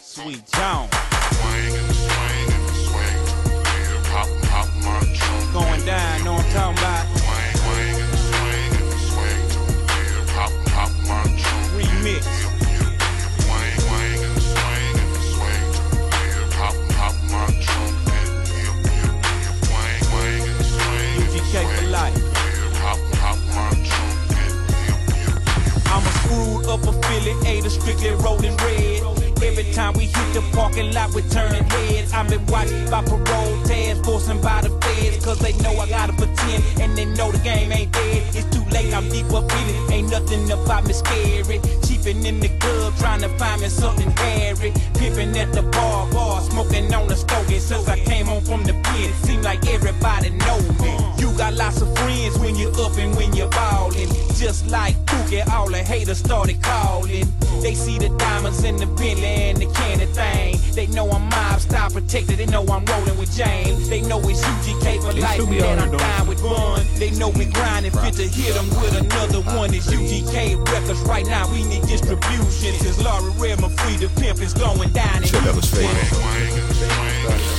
Sweet John. Division 8 of strictly rolling red. Every time we hit the parking lot, we turning heads. I'm been watched by parole tags, forcing by the feds. Cause they know I gotta pretend and they know the game ain't dead. It's too late, I'm deep up in it. Ain't nothing about me scary. Chiefin' in the club, trying to find me something hairy. Pimpin' at the bar, bar, smoking on the stogie. Since I came home from the pit, seem like everybody know me. You got lots of friends when you're up and when you're ballin'. Just like Pookie, all the haters started calling. They see the diamonds in the Bentley and the candy thing. They know I'm mob style protected. They know I'm rolling with James. They know it's UGK for They life. still be And out I'm here down with one. They know we grindin', fit to hit them with another one. It's UGK records right now. We need distribution. Since Laurie Redmond free the pimp is going down. in Shit, that was fake.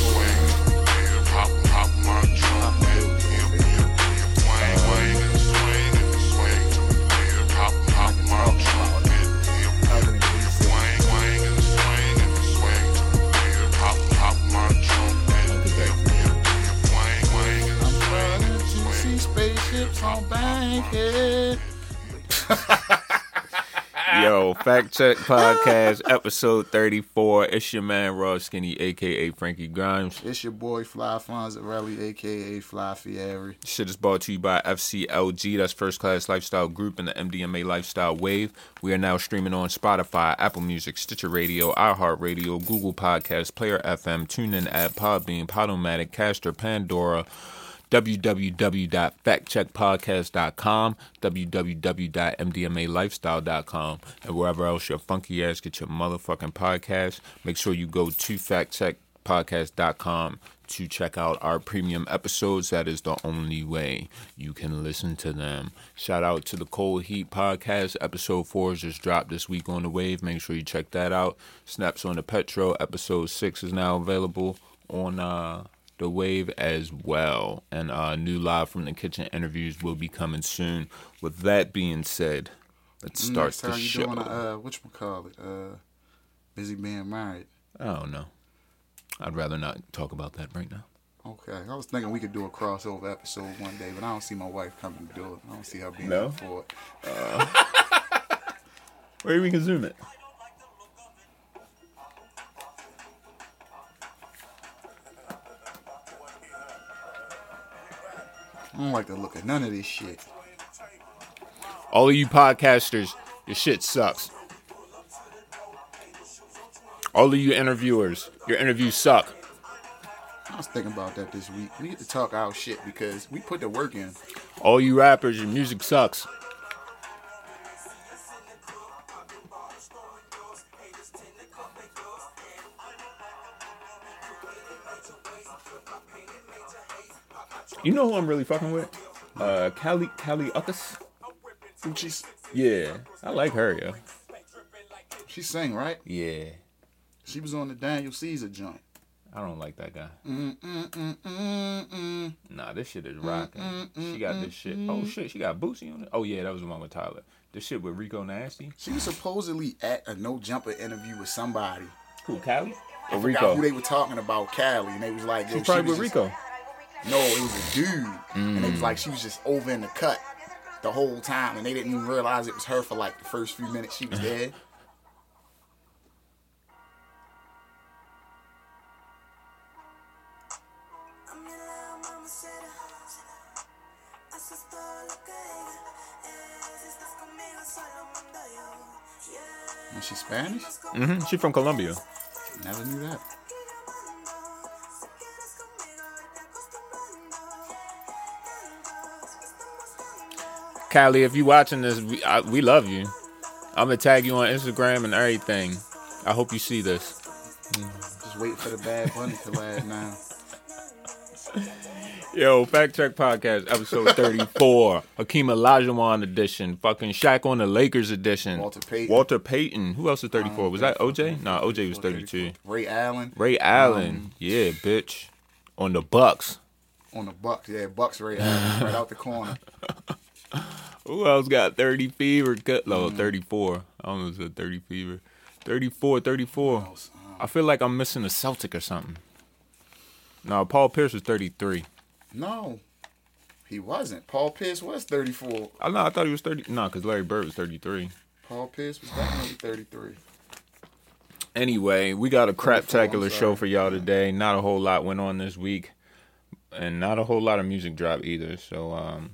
Fact Check Podcast, episode 34. It's your man, Raw Skinny, aka Frankie Grimes. It's your boy Fly Fonzarelli, aka Fly Fieri. Shit is brought to you by FCLG, that's First Class Lifestyle Group, and the MDMA Lifestyle Wave. We are now streaming on Spotify, Apple Music, Stitcher Radio, iHeartRadio, Google Podcasts, Player FM, TuneIn app, Podbean, Podomatic, Caster, Pandora, www.factcheckpodcast.com, www.mdmalifestyle.com, and wherever else your funky ass get your motherfucking podcast. Make sure you go to factcheckpodcast.com to check out our premium episodes. That is the only way you can listen to them. Shout out to the Cold Heat Podcast. Episode 4 is just dropped this week on the wave. Make sure you check that out. Snaps on the Petro. Episode 6 is now available on uh the wave as well. And uh, new live from the kitchen interviews will be coming soon. With that being said, let's start Next the you show. doing a, uh, whatchamacallit, uh, busy being married. I don't know. I'd rather not talk about that right now. Okay, I was thinking we could do a crossover episode one day, but I don't see my wife coming to do it. I don't see her being No? for it. Where we can zoom it. I don't like the look of none of this shit. All of you podcasters, your shit sucks. All of you interviewers, your interviews suck. I was thinking about that this week. We need to talk our shit because we put the work in. All you rappers, your music sucks. You know who I'm really fucking with? Uh, Kali, Kali Uchis. She's Yeah, I like her, yo. she sang right. Yeah, She was on the Daniel Caesar joint. I don't like that guy. Mm, mm, mm. Nah, this shit is rocking. She got this shit. Oh shit, she got Bootsy on it. Oh yeah, that was the one with Tyler. This shit with Rico Nasty. She was supposedly at a no jumper interview with somebody. Who, Kali? I Or forgot Rico? who they were talking about, Kali, and they was like, yo, She's probably was with just- Rico. No, it was a dude, and they Mm. was like, she was just over in the cut the whole time, and they didn't even realize it was her for like the first few minutes she was dead. And she's Spanish? Mm-hmm. She from Colombia. Never knew that. Kali, if you watching this, we, I, we love you. I'm gonna tag you on Instagram and everything. I hope you see this. Just wait for the bad bunny to last now. Yo, Fact Check Podcast, episode 34. Hakeem Olajuwon edition. Fucking Shaq on the Lakers edition. Walter Payton. Walter Payton. Who else is um, 34? Was that OJ? Nah, OJ was 32. Ray Allen Ray Allen. Um, yeah, bitch. On the Bucks. on the Bucks. Yeah, Bucks Ray Allen right out the corner. Who else got 30 fever? Good. No, 34. I if it's 30 fever. 34, 34. I feel like I'm missing a Celtic or something. No, Paul Pierce was 33. No, he wasn't. Paul Pierce was 34. I know. I thought he was 30. No, because Larry Bird was 33. Paul Pierce was definitely 33. Anyway, we got a crap 34, tacular show for y'all today. Not a whole lot went on this week, and not a whole lot of music drop either. So, um,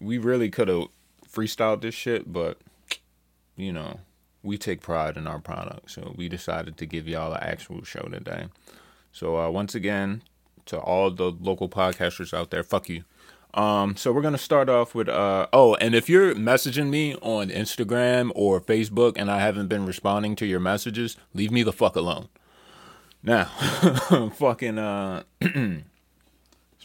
we really could have freestyled this shit, but you know, we take pride in our product, so we decided to give y'all an actual show today. So, uh, once again, to all the local podcasters out there, fuck you. Um, so we're gonna start off with uh oh, and if you're messaging me on Instagram or Facebook and I haven't been responding to your messages, leave me the fuck alone. Now, fucking uh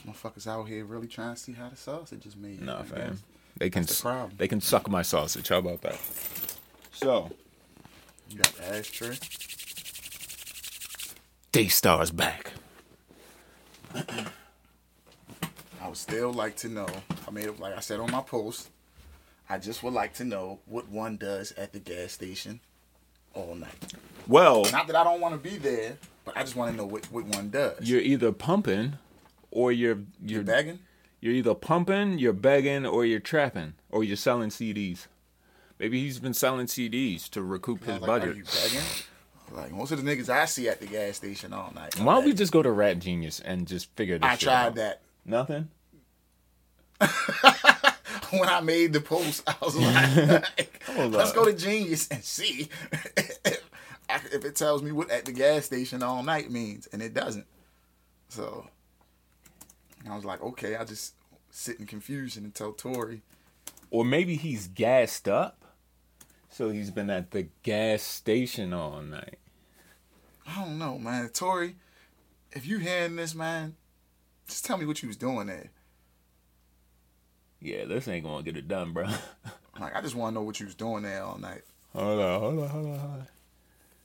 motherfuckers out here really trying to see how the sausage is made. nah I fam. guess. They can That's the problem. they can suck my sausage. How about that? So You got the ashtray. Daystar's back. I would still like to know. I made it like I said on my post. I just would like to know what one does at the gas station all night. Well, Not that I don't want to be there, but I just want to know what, what one does. you're either pumping or you're you're You're begging? You're either pumping, you're begging, or you're trapping, or you're selling CDs. Maybe he's been selling CDs to recoup his like, budget. Are you begging? Like most of the niggas I see at the gas station all night. Why don't we just go to Rap Genius and just figure this out? I tried out? that. Nothing? when I made the post, I was like, let's go to Genius and see if it tells me what at the gas station all night means, and it doesn't. So I was like, okay, I just sit in confusion and tell Tory. Or maybe he's gassed up. So he's been at the gas station all night. I don't know, man. Tory, if you hearing this, man, just tell me what you was doing there. Yeah, this ain't gonna get it done, bro. Like, I just want to know what you was doing there all night. hold on, hold on, hold on, hold on.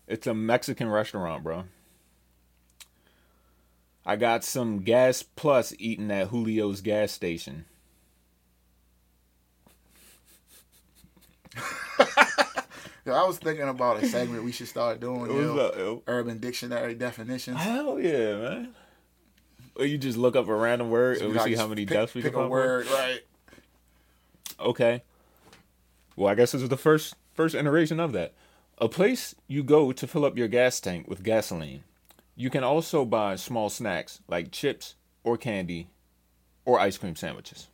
It's a Mexican restaurant, bro. I got some gas plus eating at Julio's gas station. Yo, I was thinking about a segment we should start doing. yo. Up, yo? Urban Dictionary definitions. Hell yeah, man. Or you just look up a random word and we see how many pick, deaths we pick can a find. for it? word, right? Okay. Well, I guess this is the first first iteration of that. A place you go to fill up your gas tank with gasoline. You can also buy small snacks like chips or candy or ice cream sandwiches.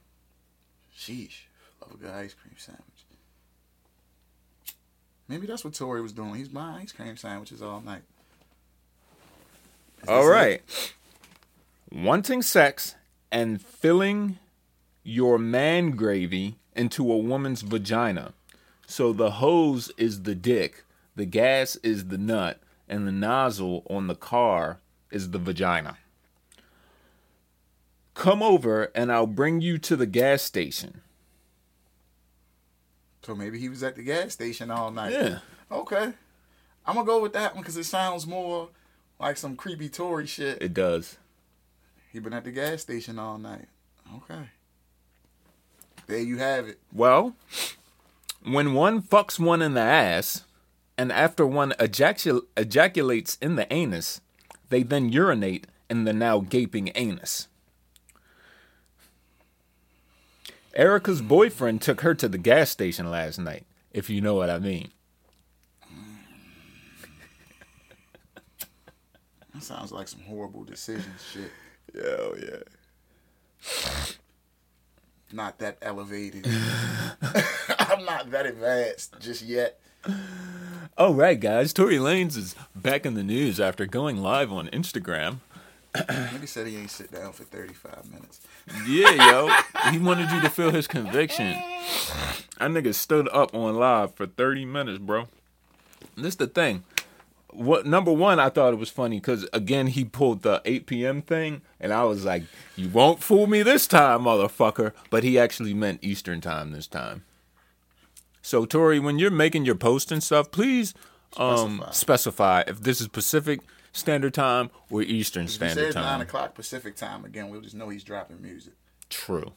Sheesh. Love a good ice cream sandwich. Maybe that's what Tory was doing. He's buying ice cream sandwiches all night. Is All it? Wanting sex and filling your man gravy into a woman's vagina. So the hose is the dick, the gas is the nut, and the nozzle on the car is the vagina. Come over and I'll bring you to the gas station. So maybe he was at the gas station all night. Yeah. Okay. I'm gonna go with that one because it sounds more like some creepy Tory shit. It does. He been at the gas station all night. Okay. There you have it. Well, when one fucks one in the ass, and after one ejacul- ejaculates in the anus, they then urinate in the now gaping anus. Erica's boyfriend took her to the gas station last night, if you know what I mean. That sounds like some horrible decision shit. Hell yeah. Not that elevated. I'm not that advanced just yet. All right, guys. Tory Lanez is back in the news after going live on Instagram. Nigga said he ain't sit down for 35 minutes. Yeah, yo. he wanted you to feel his conviction. That nigga stood up on live for 30 minutes, bro. And this the thing. what number one, I thought it was funny because again he pulled the 8 p.m. thing, and I was like, "You won't fool me this time, motherfucker!" But he actually meant Eastern time this time. So Tory, when you're making your post and stuff, please um, Specify. specify if this is Pacific Standard Time or Eastern Standard says nine Time. o'clock Pacific time again, we'll just know he's dropping music. True.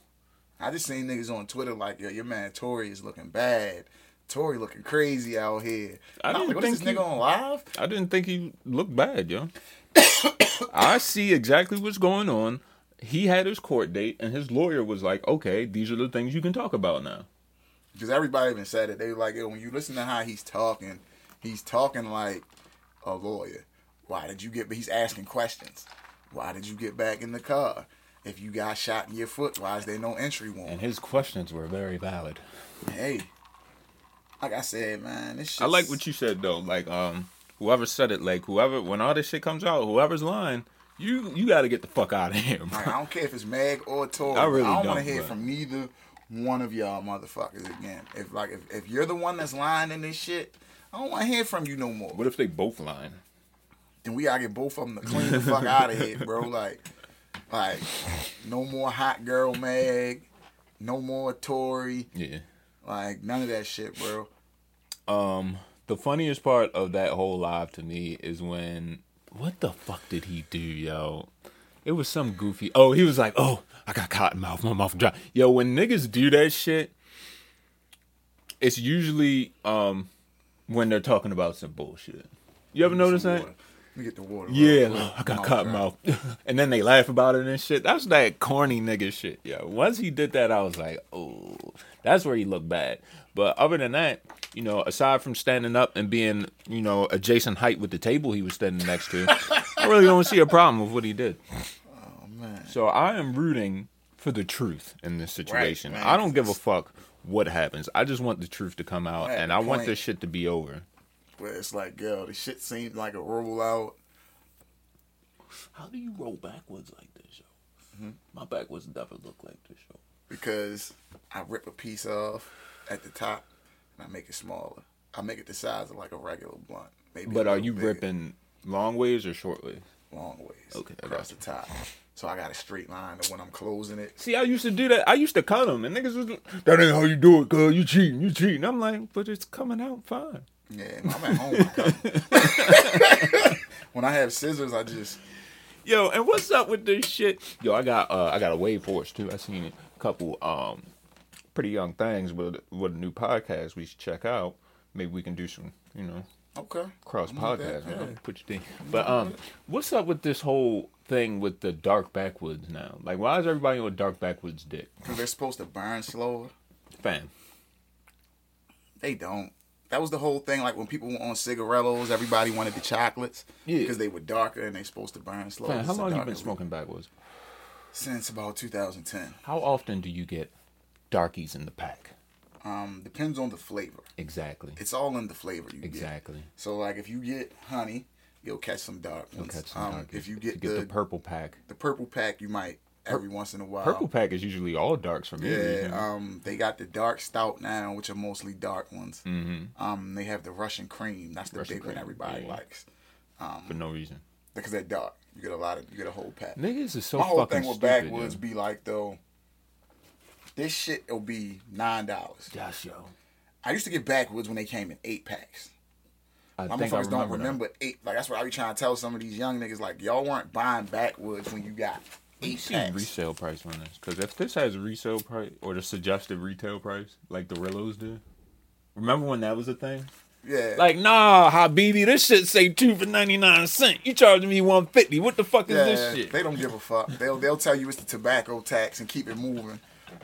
I just seen niggas on Twitter like, yo, your man Tory is looking bad. Tory looking crazy out here. I didn't like, what think this he- nigga on live? I didn't think he looked bad, yo. I see exactly what's going on. He had his court date, and his lawyer was like, "Okay, these are the things you can talk about now." Because everybody even said it. They were like, yo, when you listen to how he's talking, he's talking like a lawyer. Why did you get? But He's asking questions. Why did you get back in the car? If you got shot in your foot, why is there no entry warrant? And his questions were very valid. hey, like I said, man, this shit. I like what you said though. Like, um, whoever said it, like whoever, when all this shit comes out, whoever's lying, you you got to get the fuck out of here, bro. Like, I don't care if it's Meg or Tory. I really I don't, don't, want to hear bro. from neither one of y'all motherfuckers again. If like if, if you're the one that's lying in this shit, I don't want to hear from you no more. What if they both lying? Then we gotta get both of them to clean the fuck out of here, bro. Like, like no more hot girl Meg, no more Tory, Yeah. like none of that shit, bro. Um, the funniest part of that whole live to me is when what the fuck did he do, yo? It was some goofy. Oh, he was like, "Oh, I got cotton mouth. My mouth dry." Yo, when niggas do that shit, it's usually um when they're talking about some bullshit. You ever notice that? Let me get the water. Yeah, look, I got Mouth cotton dry. mouth, and then they laugh about it and shit. That's that corny nigga shit, yo. Once he did that, I was like, oh, that's where he looked bad. But other than that, you know, aside from standing up and being, you know, adjacent height with the table he was standing next to, I really don't see a problem with what he did. Oh man. So I am rooting for the truth in this situation. man. I don't give a fuck what happens. I just want the truth to come out, and I want this shit to be over. Where it's like, yo, the shit seemed like a roll out. How do you roll backwards like this, yo? Mm-hmm. My backwards never look like this, yo. because I rip a piece off at the top and I make it smaller. I make it the size of like a regular blunt. Maybe But are you bigger, ripping long ways or short ways? long ways? Okay, across the top. So I got a straight line when I'm closing it. See, I used to do that. I used to cut them, and niggas was that ain't how you do it, cuz you cheating, you cheating. I'm like, but it's coming out fine. Yeah, I'm at home. When I have scissors, I just Yo, and what's up with this shit? Yo, I got uh, I got a wave force too. I seen a couple um pretty young things with with a new podcast we should check out. Maybe we can do some, you know, okay. cross podcast. that, you know, yeah. Put your thing. But um, what's up with this whole thing with the dark backwoods now? Like, why is everybody on dark backwoods dick? Because they're supposed to burn slower. Fam, They don't. That was the whole thing. Like when people were on cigarellos, everybody wanted the chocolates Yeah. because they were darker and they're supposed to burn slower. fam, how long you been smoking backwoods? Since about 2010. How often do you get darkies in the pack? Um, depends on the flavor. Exactly. It's all in the flavor you get. Exactly. So like if you get honey, you'll catch some dark You'll ones. catch some um, darkies. if you get, the, the, purple pack, the purple pack, you might every once in a while. purple pack is usually all darks for me. Yeah, um, they got the dark stout now, which are mostly dark ones. Mm-hmm. Um, they have the Russian cream. That's the Russian big one everybody yeah. likes for no reason. because they're dark. You get a lot of, you get a whole pack. Niggas is so My whole fucking thing with stupid. backwoods yo. be like though, this shit will be nine dollars. Yes, yo. I used to get backwoods when they came in eight packs. I My think I motherfuckers don't remember. remember eight. Like that's what I be trying to tell some of these young niggas. Like y'all weren't buying backwoods when you got eight see packs. resale price on this because if this has a resale price or the suggested retail price like the Rillos do, remember when that was a thing? yeah, Like, nah, Habibi, this shit say two for ninety nine cent. You charging me one fifty? What the fuck is yeah. this shit? They don't give a fuck. They'll they'll tell you it's the tobacco tax and keep it moving.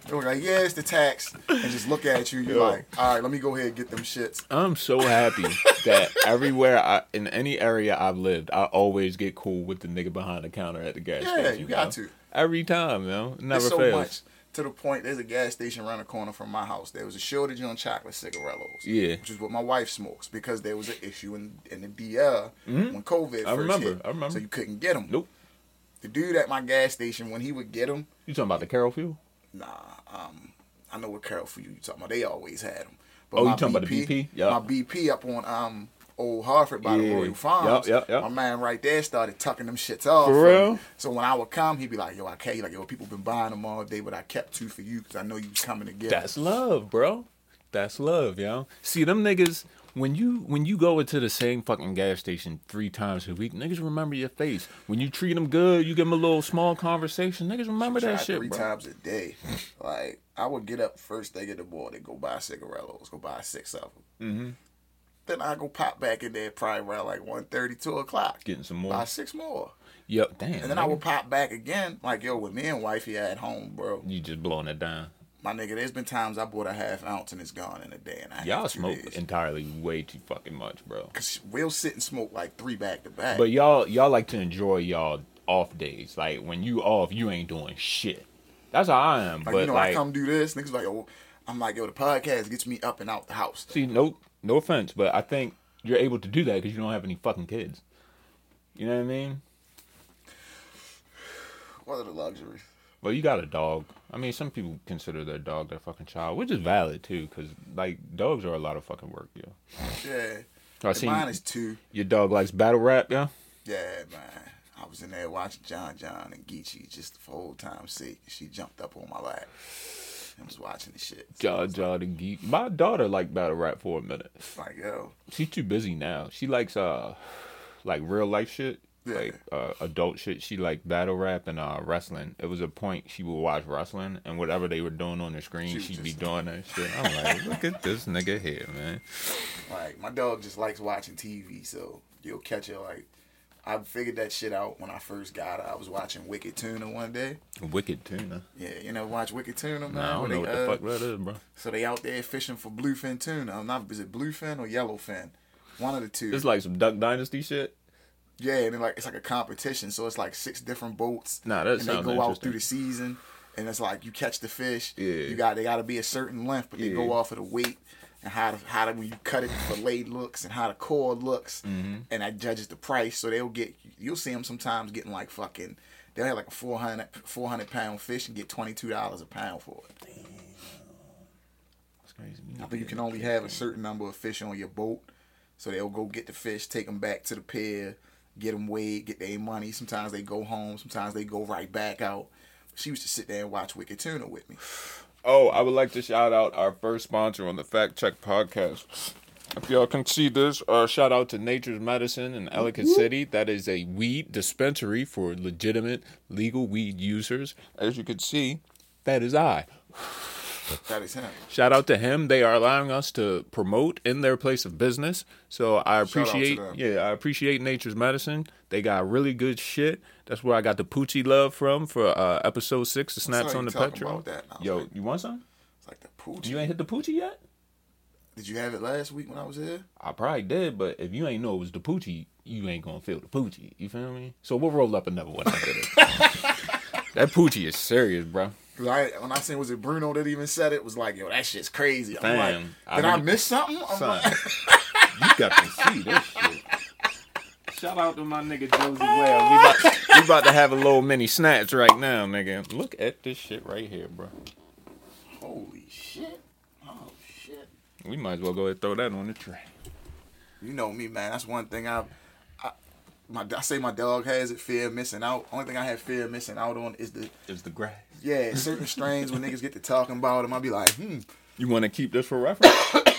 They're like, yeah, it's the tax, and just look at you. You're Yo. like, all right, let me go ahead and get them shits. I'm so happy that everywhere I in any area I've lived, I always get cool with the nigga behind the counter at the gas Yeah, station. you got yo. to. Every time, yo. It never There's so fails. much to the point. There's a gas station around the corner from my house. There was a shortage on chocolate cigarellos. Yeah. which is what my wife smokes because there was an issue in in the DR when COVID Mm-hmm. I first remember, hit. I remember. So you couldn't get them. Nope. The dude at my gas station when he would get them, You talking about the Carroll fuel? Nah. Um, I know what Carroll for you talking about. They always had them. But Oh, you talking about the BP? Yeah. My BP up on um Old Harford by the Yeah. Royal Farms. Yup, yup, yup. My man right there started tucking them shits off. For real? So when I would come, he'd be like, "Yo, I can't." He like, "Yo, people been buying them all day, but I kept two for you because I know you was coming to get." 'em." That's love, bro. That's love, yo. See them niggas when you when you go into the same fucking gas station three times a week, niggas remember your face. When you treat them good, you give them a little small conversation. Niggas remember that shit, three bro. times a day. Like I would get up first thing in the morning, go buy cigarillos, go buy six of them. Mm-hmm. Then I go pop back in there probably around like 1.30, 2 o'clock. Getting some more. Buy six more. Yep, damn. And then I would pop back again, like yo, with me and wifey at home, bro. You just blowing it down. My nigga, there's been times I bought a half ounce and it's gone in a day and a half. Y'all smoke days. entirely way too fucking much, bro. Cause we'll sit and smoke like three back to back. But y'all y'all like to enjoy y'all off days. Like when you off, you ain't doing shit. That's how I am. like but you know, like, I come do this, niggas like, oh, I'm like, yo, the podcast gets me up and out the house. see, no no offense, but I think you're able to do that because you don't have any fucking kids. You know what I mean? What are the luxuries? Well, you got a dog. I mean, some people consider their dog their fucking child, which is valid too, because like dogs are a lot of fucking work, yo. Yeah. I seen Mine is two. your dog likes battle rap, yo. Yeah, man. I was in there watching John John and Geechi just for old time's sake. She jumped up on my lap I was watching the shit. So John Jaw the geek. My daughter liked battle rap for a minute. like, yo, She's too busy now. She likes uh like real life shit. Yeah. Like uh, adult shit. She like battle rap and uh wrestling. It was a point she would watch wrestling and whatever they were doing on the screen, she she'd be doing that shit. I'm like, look at this nigga here, man. like my dog just likes watching TV, so you'll catch her like. I figured that shit out when I first got her. I was watching Wicked Tuna one day. Wicked tuna. Yeah, you know, watch Wicked Tuna, man. Nah, I don't know they, what the uh, fuck that is, bro. So they out there fishing for bluefin tuna. I'm not. Is it bluefin or yellowfin? One of the two. It's like some Duck Dynasty shit. Yeah, and then like it's like a competition, so it's like six different boats. Nah, that and they go out through the season, and it's like you catch the fish. Yeah. You got they got to be a certain length, but they Yeah. go off of the weight and how to how to when you cut it the fillet looks and how the cord looks, Mm-hmm. and that judges the price. So they'll get you'll see them sometimes getting like fucking. They'll have like a 400, 400 pound fish and get twenty two dollars a pound for it. That's crazy. I think you can only have a certain number of fish on your boat. So they'll go get the fish, take them back to the pier, get them weighed, get their money. Sometimes they go home, sometimes they go right back out. She used to sit there and watch Wicked Tuna with me. Oh, I would like to shout out our first sponsor on the Fact Check podcast. If y'all can see this, uh, shout out to Nature's Medicine in Ellicott City. That is a weed dispensary for legitimate legal weed users. As you can see, that is I. That is him. Shout out to him. They are allowing us to promote in their place of business. So I Shout out to appreciate yeah, I appreciate Nature's Medicine. They got really good shit. That's where I got the Poochie love from for uh, episode six, the snaps on the petrol. about that, and I was Yo, like- you want some? It's like the pooch. You ain't hit the Poochie yet? Did you have it last week when I was here? I probably did, but if you ain't know it was the Poochie, you ain't gonna feel the Poochie. You feel me? So we'll roll up another one after this. that Poochie is serious, bro. Cause I when I seen was it Bruno that even said it, it was like yo that shit's crazy. I'm like, did I I, miss something? I'm Son, like, you got to see this shit. Shout out to my nigga Josie Well. We about, we about to have a little mini snatch right now, nigga. Look at this shit right here, bro. holy shit! Oh shit! We might as well go ahead and throw that on the tray. You know me, man. That's one thing I, I, my I say my dog has it. Fear of missing out. Only thing I have fear of missing out on is the It's the grass. yeah certain strains when niggas get to talking about them. I'll be like, hmm. You want to keep this for reference?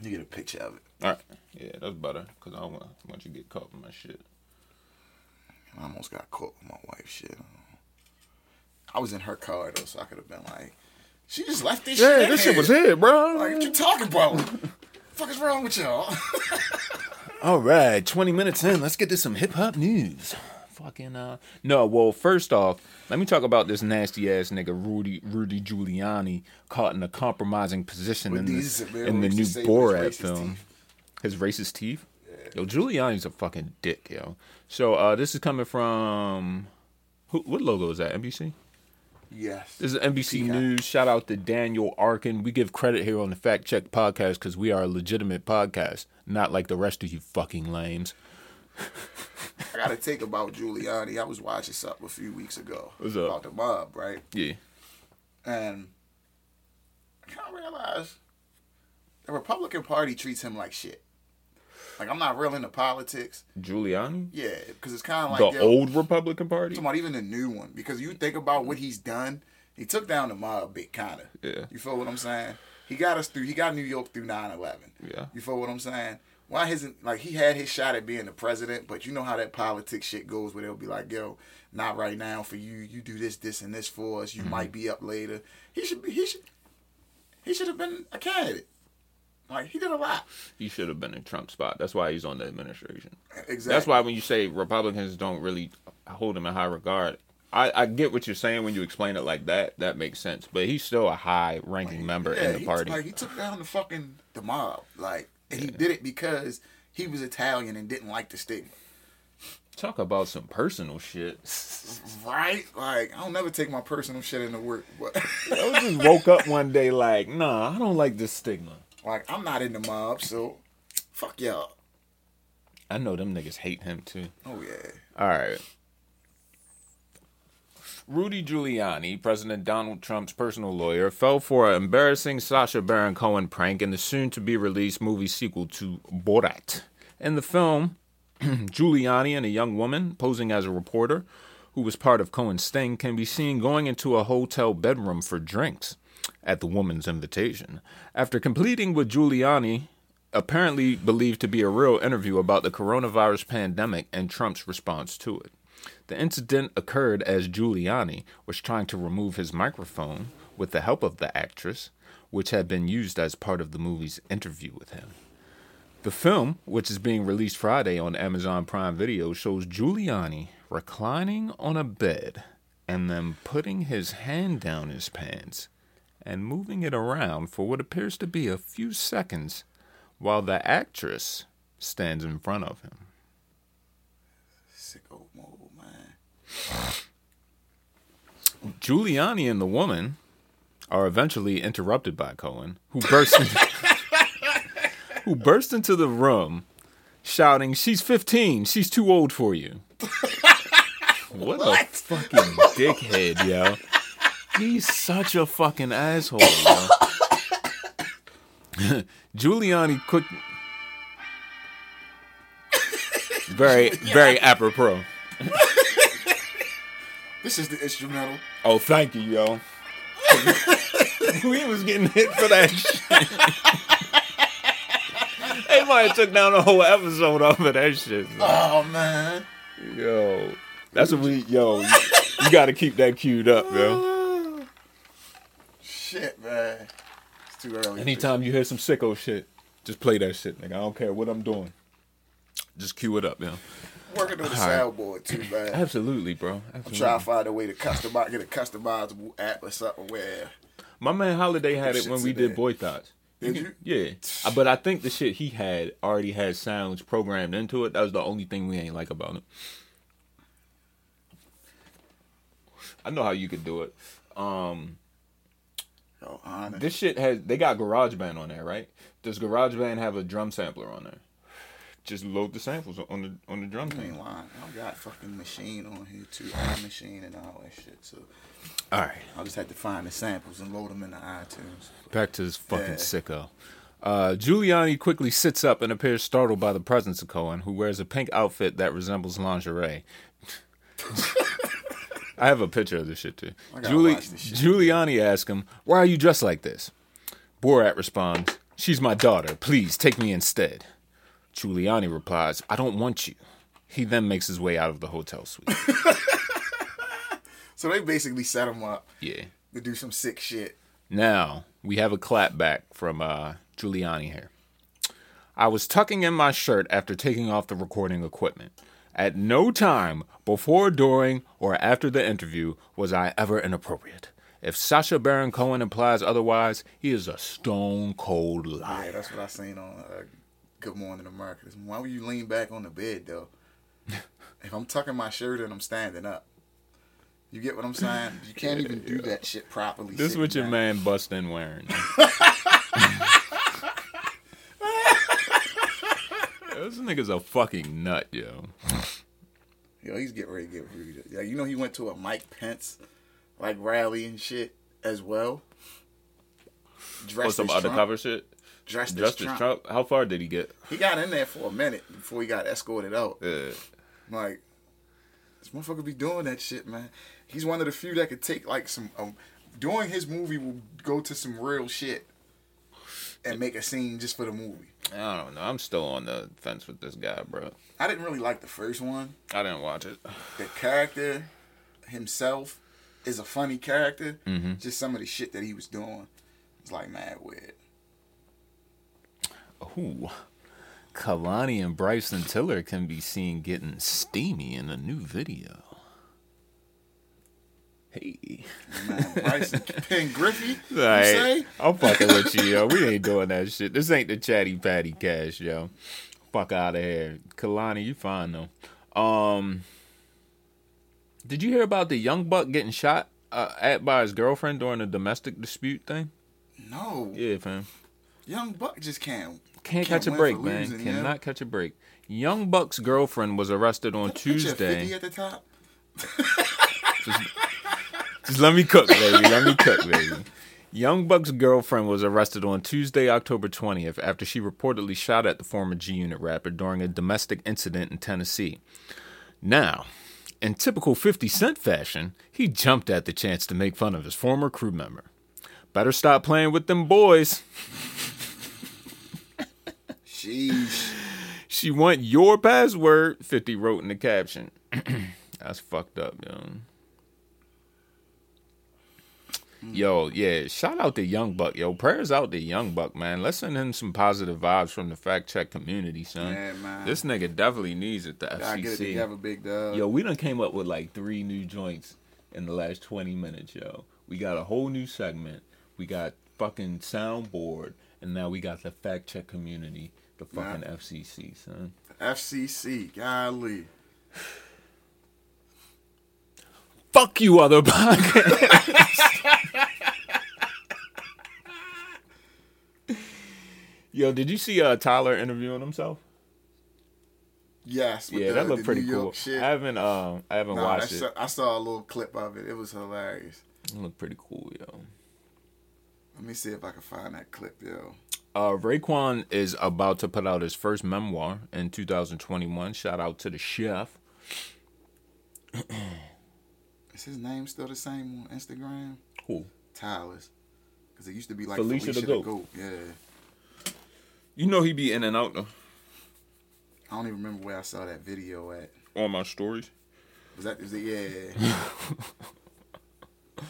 You get a picture of it. All right. Yeah, that's better because I don't want, want you to get caught with my shit. I almost got caught with my wife. Shit. I was in her car though, so I could have been like, she just left this shit. Yeah, this shit was here, bro. Like, what you talking about? fuck is wrong with y'all? All right, 20 minutes in. Let's get to some hip hop news. Fucking uh no, well, first off, let me talk about this nasty ass nigga Rudy Rudy Giuliani caught in a compromising position in, these, this, man, in the new used to say with his Borat film. teeth. His racist teeth. Yo, Giuliani's a fucking dick, yo. So uh this is coming from who, what logo is that? NBC? Yes. This is NBC Peacock. News. Shout out to Daniel Arkin. We give credit here on the Fact Check podcast because we are a legitimate podcast, not like the rest of you fucking lames. I gotta think about Giuliani. I was watching something a few weeks ago What's up? about the mob, right? Yeah. And I kind of realized the Republican Party treats him like shit. Like I'm not real into politics. Giuliani, Yeah, because it's kind of like the yo, old Republican Party. talking about even the new one. Because you think about what he's done, he took down the mob big kind of. Yeah. You feel what I'm saying? He got us through. He got New York through 9/11. Yeah. You feel what I'm saying? Why hasn't like he had his shot at being the president, but you know how that politics shit goes, where they'll be like, "Yo, not right now for you. You do this, this, and this for us. You Mm-hmm. might be up later." He should be. He should. He should have been a candidate. Like he did a lot. He should have been in Trump's spot. That's why he's on the administration. Exactly. That's why when you say Republicans don't really hold him in high regard, I, I get what you're saying when you explain it like that. That makes sense. But he's still a high ranking member Yeah, in the he, party. Like he took down the fucking the mob. Like and he did it because he was Italian and didn't like the stigma. Talk about some personal shit. Right? Like I don't never take my personal shit into work, but I just woke up one day like, nah, I don't like this stigma. Like I'm not in the mob, so fuck y'all. I know them niggas hate him too. Oh yeah. All right. Rudy Giuliani, President Donald Trump's personal lawyer, fell for an embarrassing Sacha Baron Cohen prank in the soon to be released movie sequel to Borat. In the film, Giuliani and a young woman posing as a reporter who was part of Cohen's sting can be seen going into a hotel bedroom for drinks at the woman's invitation. After completing with Giuliani, apparently believed to be a real interview about the coronavirus pandemic and Trump's response to it. The incident occurred as Giuliani was trying to remove his microphone with the help of the actress, which had been used as part of the movie's interview with him. The film, which is being released Friday on Amazon Prime Video, shows Giuliani reclining on a bed and then putting his hand down his pants and moving it around for what appears to be a few seconds while the actress stands in front of him. Sicko mode, man. Giuliani and the woman are eventually interrupted by Cohen, who bursts in- who burst into the room shouting, "She's 15. She's too old for you." what, a fucking dickhead, yo. He's such a fucking asshole. Giuliani quick very very apropos. This is the instrumental. Oh, thank you, yo. we was getting hit for that shit. they might have took down a whole episode off of that shit. Oh man. Yo, that's what we. Yo, you, you got to keep that queued up, yo. Shit, man. It's too early. Anytime you hear some sicko shit, just play that shit, nigga. I don't care what I'm doing. Just cue it up, yo. Working on the All right. soundboard too, man. Absolutely, bro. I'm trying to find a way to customize, get a customizable app or something where. My man Holiday had it when we did. Boy Thoughts. Did you? Yeah, Uh, but I think the shit he had already had sounds programmed into it. That was the only thing we ain't like about it. I know how you could do it. Um, Honest. this shit has they got GarageBand on there, right? Does GarageBand have a drum sampler on there? Just load the samples on the on the drum I thing. I got fucking machine on here too, iMaschine and all that shit. So All right, I just had to find the samples and load them into iTunes. back to this fucking Yeah. sicko. Uh, Giuliani quickly sits up and appears startled by the presence of Cohen, who wears a pink outfit that resembles lingerie. I have a picture of this shit too. I gotta Giuli- watch this shit. Giuliani asks him, "Why are you dressed like this?" Borat responds, "She's my daughter. Please take me instead." Giuliani replies, "I don't want you." He then makes his way out of the hotel suite. So they basically set him up yeah. to do some sick shit. Now we have a clap back from uh, Giuliani here. I was tucking in my shirt after taking off the recording equipment. At no time before, during, or after the interview was I ever inappropriate. If Sacha Baron Cohen implies otherwise, he is a stone cold liar. Yeah, that's what I seen on uh, Good Morning America. Why would you lean back on the bed though? if I'm tucking my shirt and I'm standing up, you get what I'm saying? You can't even do that shit properly. This is what your down. man bust in wearing. this nigga's a fucking nut, yo. Yo, he's getting ready to get rude. Yeah, you know he went to a Mike Pence like rally and shit as well. Or Dressed some undercover shit. dressed Justice as Trump. Trump. How far did he get? He got in there for a minute before he got escorted out. Uh, Like, this motherfucker be doing that shit, man. He's one of the few that could take like some. Um, doing his movie will go to some real shit and make a scene just for the movie. I don't know. I'm still on the fence with this guy, bro. I didn't really like the first one. I didn't watch it. The character himself is a funny character. Mm-hmm. Just some of the shit that he was doing is like mad weird. Ooh. Kehlani and Bryson Tiller can be seen getting steamy in a new video. Hey. Man, Bryson Penn Griffey, you Alright. say? I'm fucking with you, yo. We ain't doing that shit. This ain't the chatty patty cash, yo. Fuck out of here. Kehlani, you fine though. Um Did you hear about the young buck getting shot uh, at by his girlfriend during a domestic dispute thing? No, Yeah, fam. young Buck just can't. Can't, Can't catch a break, man. losing, yeah. Cannot catch a break. Young Buck's girlfriend was arrested on Tuesday. 50 at the top. Just let me cook, baby. Let me cook, baby. Young Buck's girlfriend was arrested on Tuesday, October 20th, after she reportedly shot at the former G Unit rapper during a domestic incident in Tennessee. Now, in typical 50 Cent fashion, he jumped at the chance to make fun of his former crew member. Better stop playing with them boys. Sheesh. She want your password, 50 wrote in the caption. That's fucked up, yo. Yo, yeah, shout out to Young Buck, yo. Prayers out to Young Buck, man. Let's send him some positive vibes from the fact check community, son. Yeah, man. This nigga definitely needs it, the Gotta get it FCC. together, big dog. Yo, we done came up with like three new joints in the last 20 minutes, yo. We got a whole new segment. We got fucking soundboard. And now we got the fact check community, the fucking FCC, son. FCC, golly. Fuck you, other podcast. Yo, did you see uh, Tyler interviewing himself? Yes. yeah, the- that looked pretty New cool. I haven't, um, I haven't Nah, watched it. I saw a little clip of it. It was hilarious. It looked pretty cool, yo. Let me see if I can find that clip, yo. Uh, Raekwon is about to put out his first memoir in 2021. Shout out to the chef. Is his name still the same on Instagram? Cool. Tyler's. Because it used to be like Felicia Felicia, the the, Goat. Goat. Yeah. You know he be in and out though, I don't even remember where I saw that video at. on my stories. Was that, was it, yeah.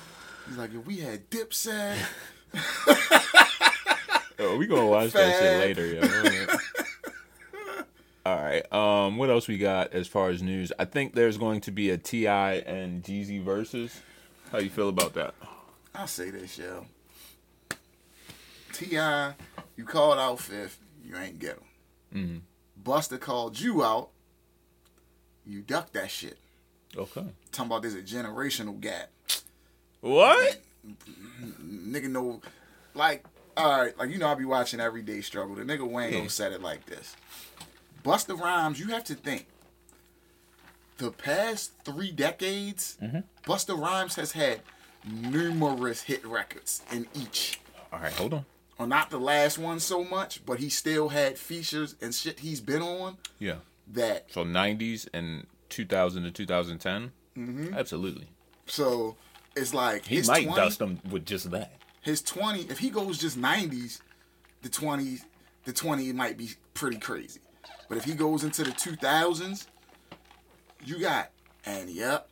He's like, if we had Dipset. Oh, we gonna watch that shit later, yo. All right. Um, what else we got as far as news? I think there's going to be a T.I. and Jeezy versus. How you feel about that? I'll say this, yo. T.I., you called out fifth, you ain't get him. Mhm. Busta called you out, you ducked that shit. Okay. Talking about there's a generational gap. What? Nigga know, like, all right, like, you know, I be watching Everyday Struggle. The nigga Wayne Yeah. said it like this. Busta Rhymes, you have to think. The past three decades, Mm-hmm. Busta Rhymes has had numerous hit records in each. All right. Hold on. or not the last one so much, but he still had features and shit he's been on Yeah. that. So 90s and 2000 to 2010. Mm-hmm. Absolutely. So it's like He might 20, dust them with just that. his twenty. If he goes just nineties, the twenty, the twenty might be pretty crazy. But if he goes into the two thousands, you got And Yep,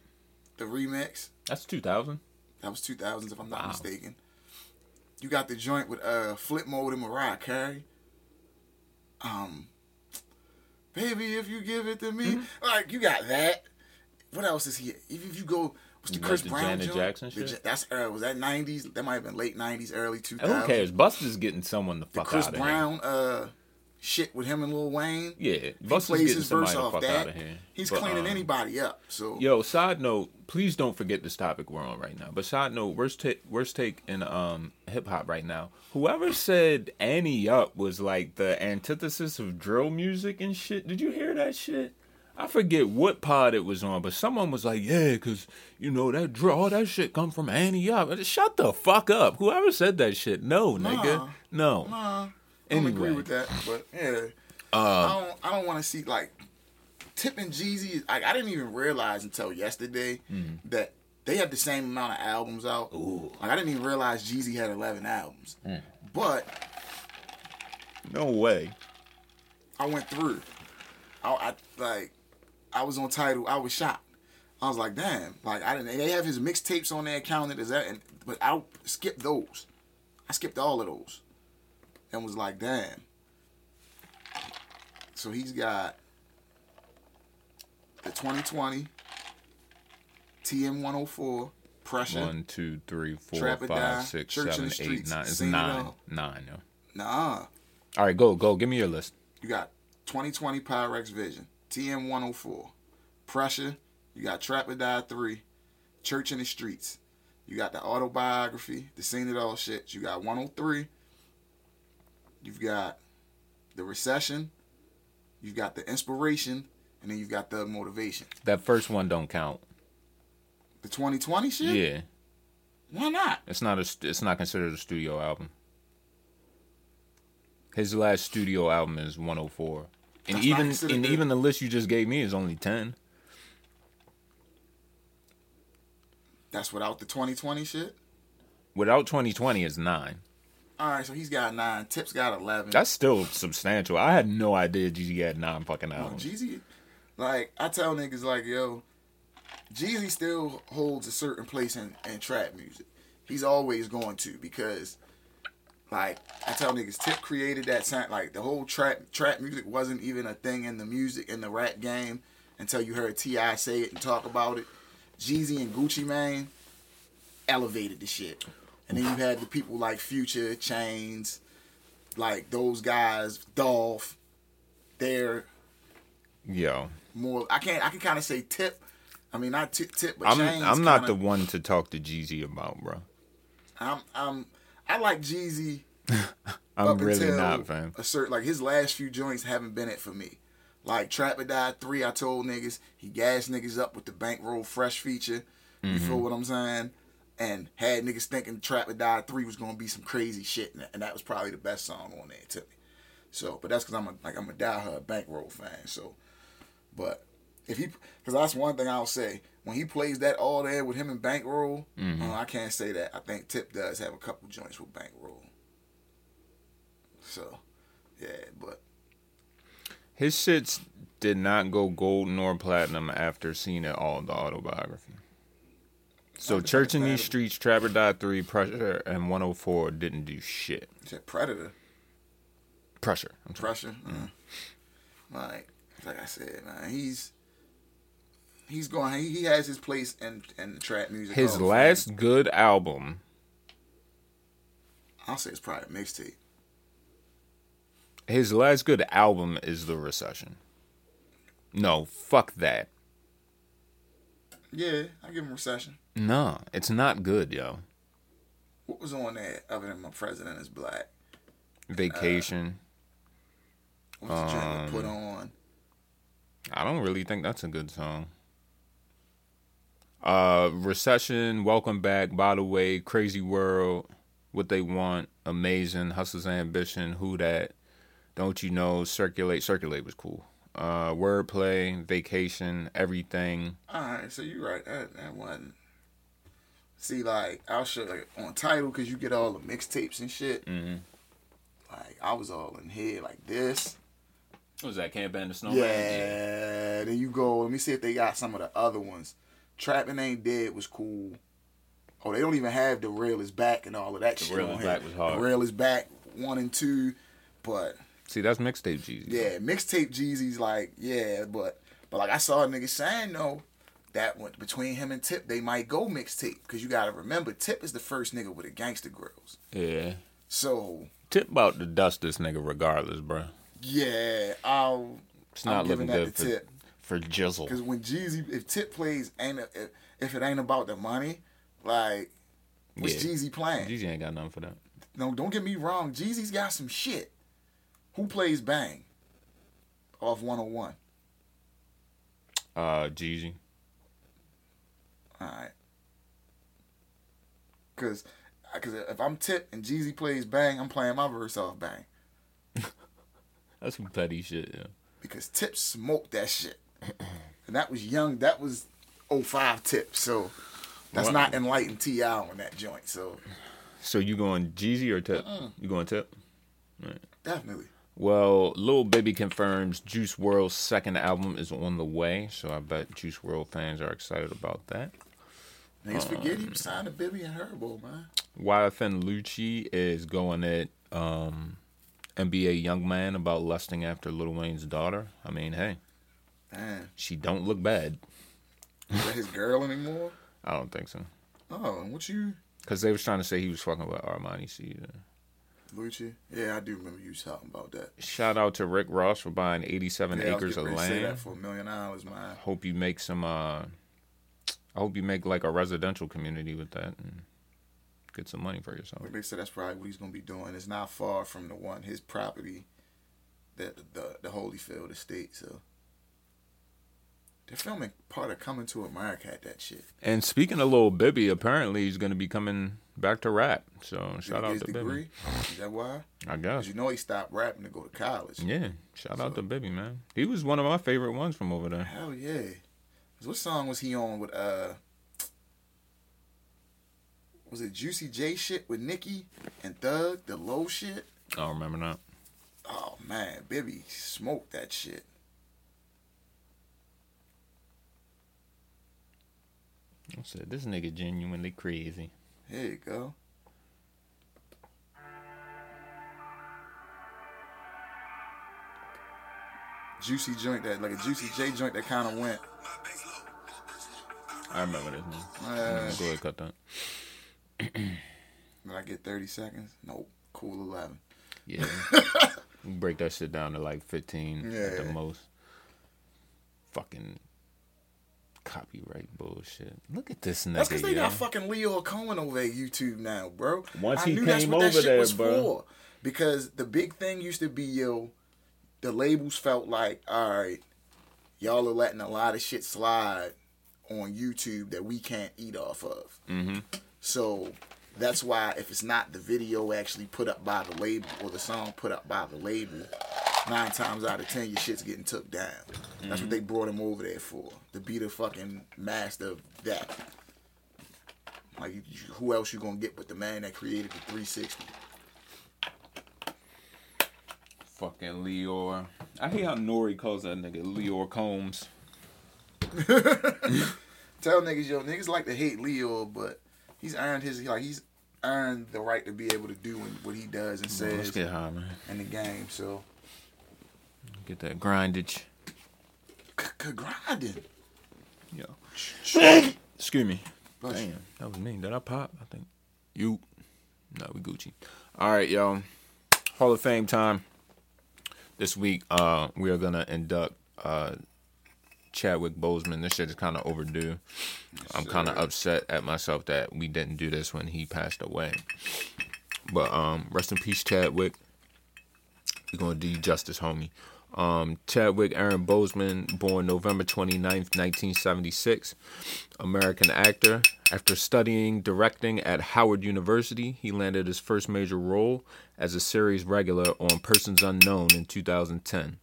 the remix. That's 2000. That was two thousands if I'm not Wow. mistaken. You got the joint with uh Flip Mode and Mariah Carey. Um, baby, if you give it to me, Mm-hmm. like you got that. What else is he? If, if you go, what's the Chris the Brown Janet joint? Jackson shit? Ja- that's uh, was that nineties? That might have been late nineties, early two Who cares? Busta's getting someone the The fuck Chris out of here. Brown uh shit with him and Lil Wayne. Yeah, He Busta's plays getting his verse off fuck that. out of here. He's But, cleaning um, anybody up. So Yo, side note, please don't forget this topic we're on right now. But side note, worst take, worst take in um hip hop right now. Whoever said Ante Up was like the antithesis of drill music and shit. Did you hear that shit? I forget what pod it was on, but someone was like, "Yeah, cause you know that drill, all that shit come from Ante Up." Shut the fuck up. Whoever said that shit, no, nigga, no. Nah, I don't agree with that, but yeah, Uh, I don't. I don't want to see like Tip and Jeezy. Like I didn't even realize until yesterday Mm-hmm. that they have the same amount of albums out. Like I didn't even realize Jeezy had eleven albums, Mm. but no way. I went through. I, I like I was on title. I was shocked. I was like, damn. Like I didn't. They have his mixtapes on there counted as that, and, but I skipped those. I skipped all of those, and was like, damn. So he's got the 2020 TM 104 pressure. One, two, three, four, Trap five, six, Church in seven, eight, nine. It's Seen It nine. Nine, yo. Nah, All right, go, go. Give me your list. You got 2020 Pyrex Vision, TM 104, Pressure. You got Trap or Die 3, Church in the Streets. You got the autobiography, the Seen It All shit. You got 103. You've got the Recession. You've got the Inspiration. And then you've got the Motivation. That first one don't count. The 2020 shit? Yeah, Why not? it's not a. It's not considered a studio album. His last studio album is 104, and That's even and the- even the list you just gave me is only 10. That's without the 2020 shit? Without 2020 is nine. All right, so he's got nine. Tip's got 11. That's still substantial. I had no idea Jeezy had nine fucking No, albums. Jeezy, like I tell niggas, like yo, Jeezy still holds a certain place in, in trap music. He's always going to because, like I tell niggas, Tip created that sound. Like the whole trap trap music wasn't even a thing in the music in the rap game until you heard T.I say it and talk about it. Jeezy and Gucci Mane elevated the shit, and then you had the people like Future, Chainz, like those guys, Dolph. They're Yo, more. I can't. I can kind of say tip. I mean, not tip, tip, but I'm Chains I'm not kinda- the one to talk to Jeezy about, bro. I'm. I'm. I like Jeezy. I'm really not, fam. A certain like his last few joints haven't been it for me. Like Trap or Die three, I told niggas he gassed niggas up with the bankroll fresh feature. You Mm-hmm. feel what I'm saying? And had niggas thinking Trap or Die three was gonna be some crazy shit, and that, and that was probably the best song on there to me. So, but that's because I'm a like I'm a diehard bankroll fan. So, but if he, because that's one thing I'll say when he plays that all there with him and bankroll, Mm-hmm. uh, I can't say that. I think Tip does have a couple joints with bankroll. So, yeah, but His shits did not go gold nor platinum after seeing it all the autobiography. So Church in These. Streets, Trap or Die 3, Pressure, and 104 didn't do shit. he said Predator, Pressure. I'm sorry. pressure. uh, like, like I said, man, he's he's going. He, he has his place in in the trap music. His Fame. last good album, I'll say it's probably a mixtape. his last good album is The Recession. No, fuck that. Yeah, I give him recession. No, it's not good, yo. What was on there other than my president is black? Vacation. What's the Um, put on? I don't really think that's a good song. Uh, Recession, Welcome Back, By the Way, Crazy World, What They Want, Amazing, hustles Ambition, Who That, Don't You Know, Circulate, Circulate was cool. Uh, Wordplay, Vacation, Everything. All right, so you're right. That, that wasn't. See, like I'll show like on title because you get all the mixtapes and shit. Mhm. Like I was all in here like this. What was that? Camp and the the Yeah. Snowman? Then you go. Let me see if they got some of the other ones. Trapping Ain't Dead was cool. Oh, they don't even have the real is back and all of that shit. Real on Is. Back was hard. The real is back one and two, but See, that's mixtape Jeezy. yeah, mixtape Jeezy's like yeah, but but like I saw a nigga saying no, that went between him and Tip they might go mixtape because you gotta remember Tip is the first nigga with the gangster grills. Yeah. So Tip about to dust this nigga regardless, bro. yeah, I'll. It's not I'm giving looking that good to for, Tip. for Jizzle. Because when Jeezy, if Tip plays, ain't if, if it ain't about the money, like what's Yeah. Jeezy playing? Jeezy ain't got nothing for that. No, don't get me wrong. Jeezy's got some shit. Who plays Bang? Off 101. Uh, Jeezy. All right. Cause, cause if I'm Tip and Jeezy plays Bang, I'm playing my verse off Bang. That's some petty shit. Yeah. because Tip smoked that shit, and that was young. That was 05 Tip. So that's Wow. not enlightened T.I on that joint. So So you going Jeezy or Tip? You going Tip? definitely. Well, Lil Baby confirms Juice WRLD's second album is on the way, so I bet Juice WRLD fans are excited about that. Niggas forget he was signed to Bibby and Herbo, man. YFN Lucci is going at um, NBA young man about lusting after Lil Wayne's daughter. I mean, hey, Man, she don't look bad. is that his girl anymore? I don't think so. Oh, and what you, Because they was trying to say he was fucking with Armani Caesar. Lucci? Yeah, I do remember you talking about that. Shout out to Rick Ross for buying 87 Yeah, acres of land. that for a million dollars, man. Hope you make some. uh I hope you make like a residential community with that and get some money for yourself. Like they said, that's probably what he's gonna be doing. It's not far from the one his property, that the the Holyfield estate. So they're filming part of Coming to America at that shit. And speaking of Lil Bibby, apparently he's going to be coming back to rap. So Did shout out to his Bibby. Is that why? I guess. you know he stopped rapping to go to college. Yeah, shout out So- to Bibby, man. He was one of my favorite ones from over there. Hell yeah. What song was he on with uh was it Juicy J shit with Nicki and Thug, the low shit? I don't remember that. Oh man, Bibby smoked that shit. I said this nigga genuinely crazy. Here you go. Juicy joint that like a Juicy J joint that kind of went. I remember this. one. Uh, Go ahead, cut that. did I get thirty seconds? Nope. Cool eleven. Yeah, break that shit down to like fifteen at the Yeah. most. Fucking copyright bullshit. Look at this nigga. That's because they yo. got fucking Lyor Cohen over at YouTube now, bro. Once I he came over there, was bro. for. Because the big thing used to be, yo, the labels felt like, all right, y'all are letting a lot of shit slide on YouTube that we can't eat off of. Mhm. So that's why if it's not the video actually put up by the label or the song put up by the label, nine times out of ten your shit's getting took down. That's what they brought him over there for. To be the fucking master of that. Like who else you gonna get but the man that created the 360? Fucking Lyor. I hate how Nori calls that nigga Lyor Combs. Tell niggas, yo, niggas like to hate Leo, but he's earned his like he's earned the right to be able to do what he does and Let's says get high, man. in the game. So Get that grindage. grinding. Yo. Excuse me. Bless you. Damn, that was me. Did I pop? I think. You. No, we Gucci. All right, y'all. Hall of Fame time. This week, uh, we are gonna induct uh, Chadwick Boseman. This shit is kind of overdue. I'm kind of upset at myself that we didn't do this when he passed away. But um, rest in peace, Chadwick. We're gonna do you justice, homie. Um, Chadwick Aaron Boseman, born November 29th, 1976, American actor. After studying directing at Howard University, he landed his first major role as a series regular on Persons Unknown in 2010.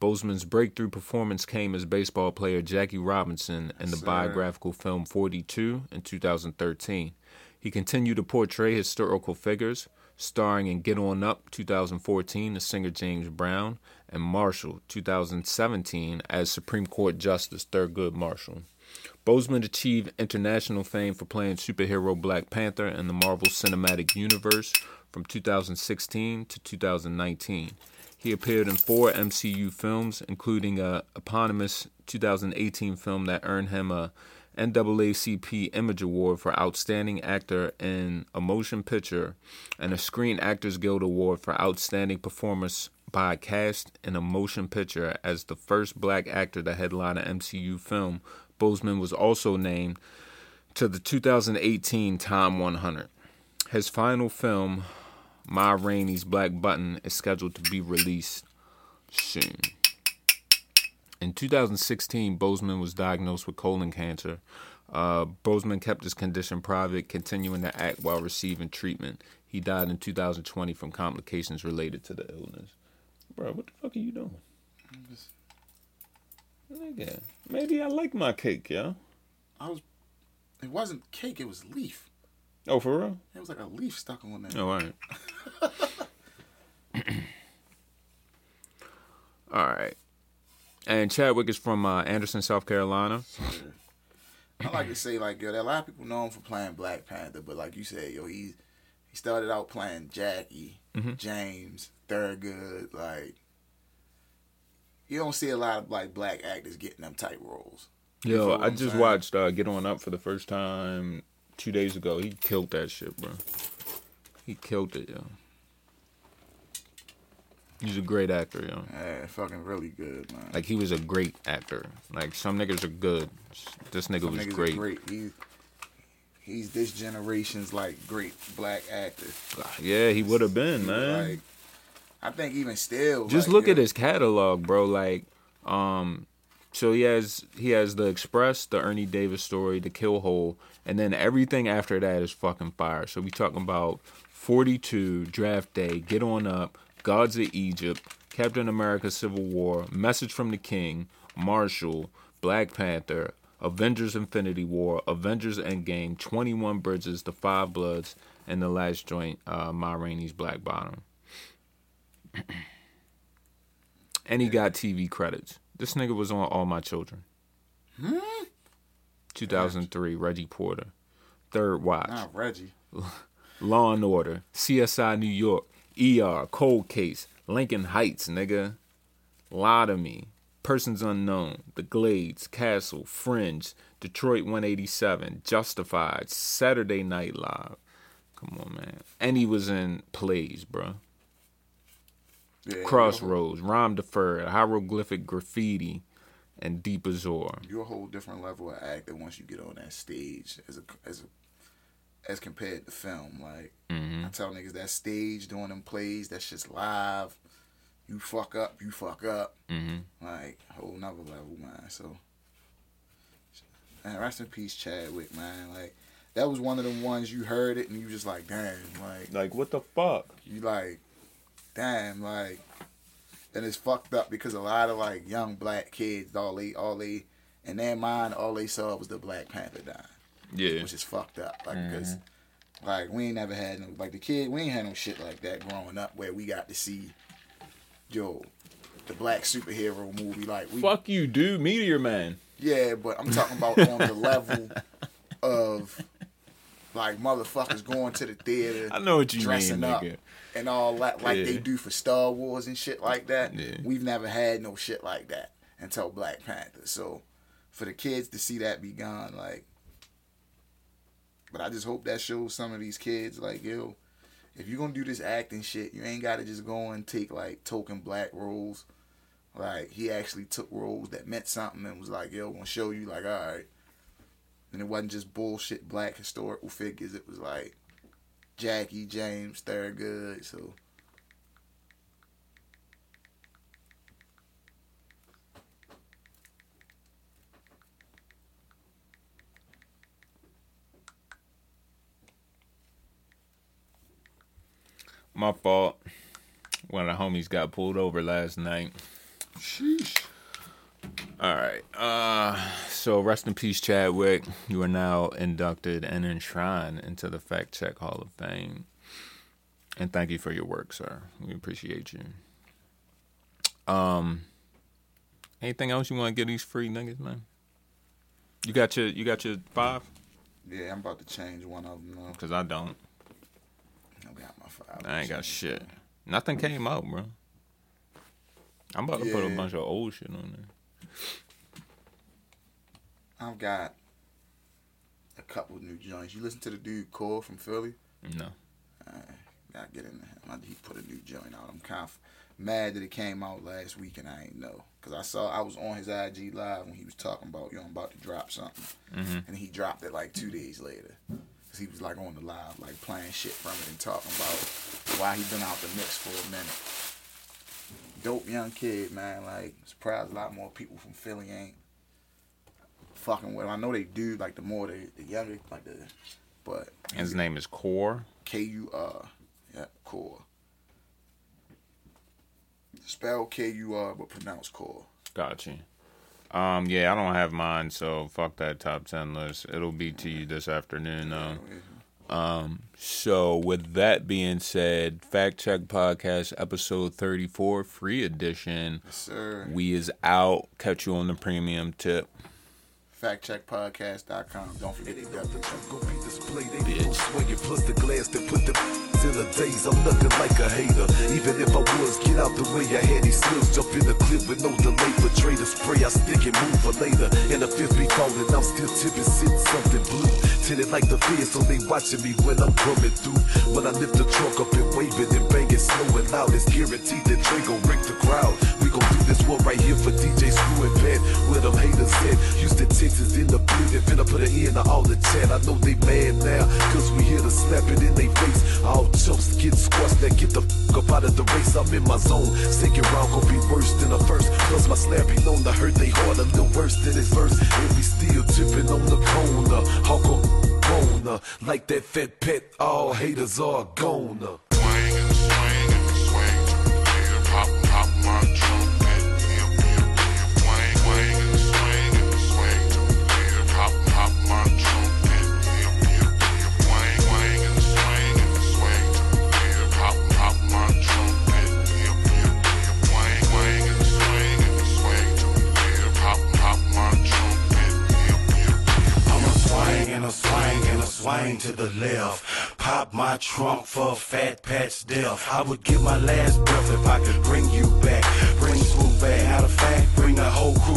Boseman's breakthrough performance came as baseball player Jackie Robinson in the sir. biographical film 42 in 2013. He continued to portray historical figures, starring in Get On Up 2014 as singer James Brown and Marshall 2017 as Supreme Court Justice Thurgood Marshall. Boseman achieved international fame for playing superhero Black Panther in the Marvel Cinematic Universe from 2016 to 2019. He appeared in four MCU films, including a eponymous 2018 film that earned him a NAACP Image Award for Outstanding Actor in a Motion Picture and a Screen Actors Guild Award for Outstanding Performance by a Cast in a Motion Picture as the first black actor to headline an MCU film. Boseman was also named to the 2018 Time 100. His final film, Ma Rainey's Black Bottom, is scheduled to be released soon. In 2016, Boseman was diagnosed with colon cancer. Uh, Boseman kept his condition private, continuing to act while receiving treatment. He died in 2020 from complications related to the illness. Bro, what the fuck are you doing? Nigga, maybe I like my cake, yo. I was. It wasn't cake. It was leaf. Oh, for real? It was like a leaf stuck on there. Oh, all right. all right. And Chadwick is from uh, Anderson, South Carolina. I like to say like yo, a lot of people know him for playing Black Panther, but like you said, yo, he he started out playing Jackie, Mm-hmm. James, Thurgood, like you don't see a lot of like black actors getting them type roles. Yo, I just saying? watched uh, Get On Up for the first time two days ago. He killed that shit, bro. He killed it, yo. He's a great actor, yo. Yeah, fucking really good, man. Like he was a great actor. Like some niggas are good. This nigga Some was great. great. He, he's this generation's like great black actor. Yeah, he would have been, man. Like, I think even still, Just like, look yo, at his catalog, bro. Like, um, so he has he has the Express, the Ernie Davis story, the Kill Hole, and then everything after that is fucking fire. So we talking about Forty Two, Draft Day, Get On Up, Gods of Egypt, Captain America: Civil War, Message from the King, Marshall, Black Panther. Avengers Infinity War, Avengers Endgame, 21 Bridges, The Five Bloods, and the last joint, uh, Ma Rainey's Black Bottom. And he got TV credits. This nigga was on All My Children. 2003, Reggie Porter. Third Watch. Not Reggie. Law and Order, CSI New York, ER, Cold Case, Lincoln Heights, nigga. Lie to Me, Persons Unknown, The Glades, Castle, Fringe, Detroit 187, Justified, Saturday Night Live. Come on, man. And he was in plays, bro. Yeah, Crossroads, Rhyme Deferred, Hieroglyphic Graffiti, and Deep Azure. You're a whole different level of actor once you get on that stage as a as a as compared to film. Like Mm-hmm. I tell niggas that stage doing them plays, that's just live. You fuck up, you fuck up. Mm-hmm. Like whole another level, man. So man, rest in peace, Chadwick, man. Like that was one of the ones you heard it and you just like, damn, like Like, what the fuck? you like, damn, like, and it's fucked up because a lot of like young black kids, all they, all they, in their mind, all they saw was the Black Panther dying, Yeah. which is fucked up. Like, because, mm-hmm. like, we ain't never had no, like, the kid, we ain't had no shit like that growing up where we got to see, yo, the black superhero movie. Like, we, Fuck you, dude. Meteor Man. yeah, but I'm talking about on the level of, like, motherfuckers going to the theater I know what you dressing mean, up nigga. and all that like they do for Star Wars and shit like that. Yeah. We've never had no shit like that until Black Panther. So for the kids to see that be gone, like but I just hope that shows some of these kids like, yo, if you're gonna do this acting shit, you ain't gotta just go and take like token black roles. Like he actually took roles that meant something and was like, yo, I'm gonna show you like, all right. And it wasn't just bullshit black historical figures. It was like Jackie, James, Thurgood. So My fault. One of the homies got pulled over last night. sheesh. All right. Uh, so rest in peace, Chadwick. You are now inducted and enshrined into the Fact Check Hall of Fame. And thank you for your work, sir. We appreciate you. Um, anything else you want to get these free niggas, man? You got your you got your five? Yeah, I'm about to change one of them now. Cause I don't. I got my five. I ain't got shit. Nothing came out, bro. I'm about to put a bunch of old shit on there. I've got a couple new joints. You listen to the dude Kur from Philly? No. I Gotta get in there. He put a new joint out. I'm kind of mad that it came out last week and I ain't know. Cause I saw I was on his IG live when he was talking about yo I'm about to drop something, Mhm. and he dropped it like two days later. Cause he was like on the live like playing shit from it and talking about why he been out the mix for a minute. Dope young kid, man. Like surprised a lot more people from Philly ain't fucking with him. I know they do. Like the more the, the younger, like the, but His name is Kur. K U R. yeah, core. Spell K U R, but pronounce core. Gotcha. Um, yeah, I don't have mine, so fuck that top ten list. It'll be to you this afternoon, though. Um, so with that being said, Fact Check Podcast episode thirty four, free edition. Yes, sir. We is out. Catch you on the premium tip. FactCheckPodcast.com. Don't forget to Got the the go display. They swinging plus the glass that put the in the days. I'm nothing like a hater. Even if I was, get out the way. I had these skills jump in the clip with no delay. For trade spray, I stick and move for later. And the fifth be falling, I'm still tipping, sitting something blue. Tinted like the feds, so they watching me when I'm coming through. When I lift the truck up and waving and banging, and loud, it's guaranteed that Dre gon' wreck the crowd. We gon' do this one right here for DJ Screw and Pat. Where them haters at? Houston, Texas in the building. Finna put an end to all the chat. I know they mad now, cause we here to slap it in they face. All chumps get squashed, that get the fuck up out of the race. I'm in my zone. Second round gon' be worse than the first. Plus my slap known to hurt they heart a little worse than his verse. And we still tipping on the corner. Hawk on boner. Like that fat pet, all haters are gone. Swing to the left. Pop my trunk for Fat Pat's death. I would give my last breath if I could bring you back. Bring Smooth back. Out of fact, bring the whole crew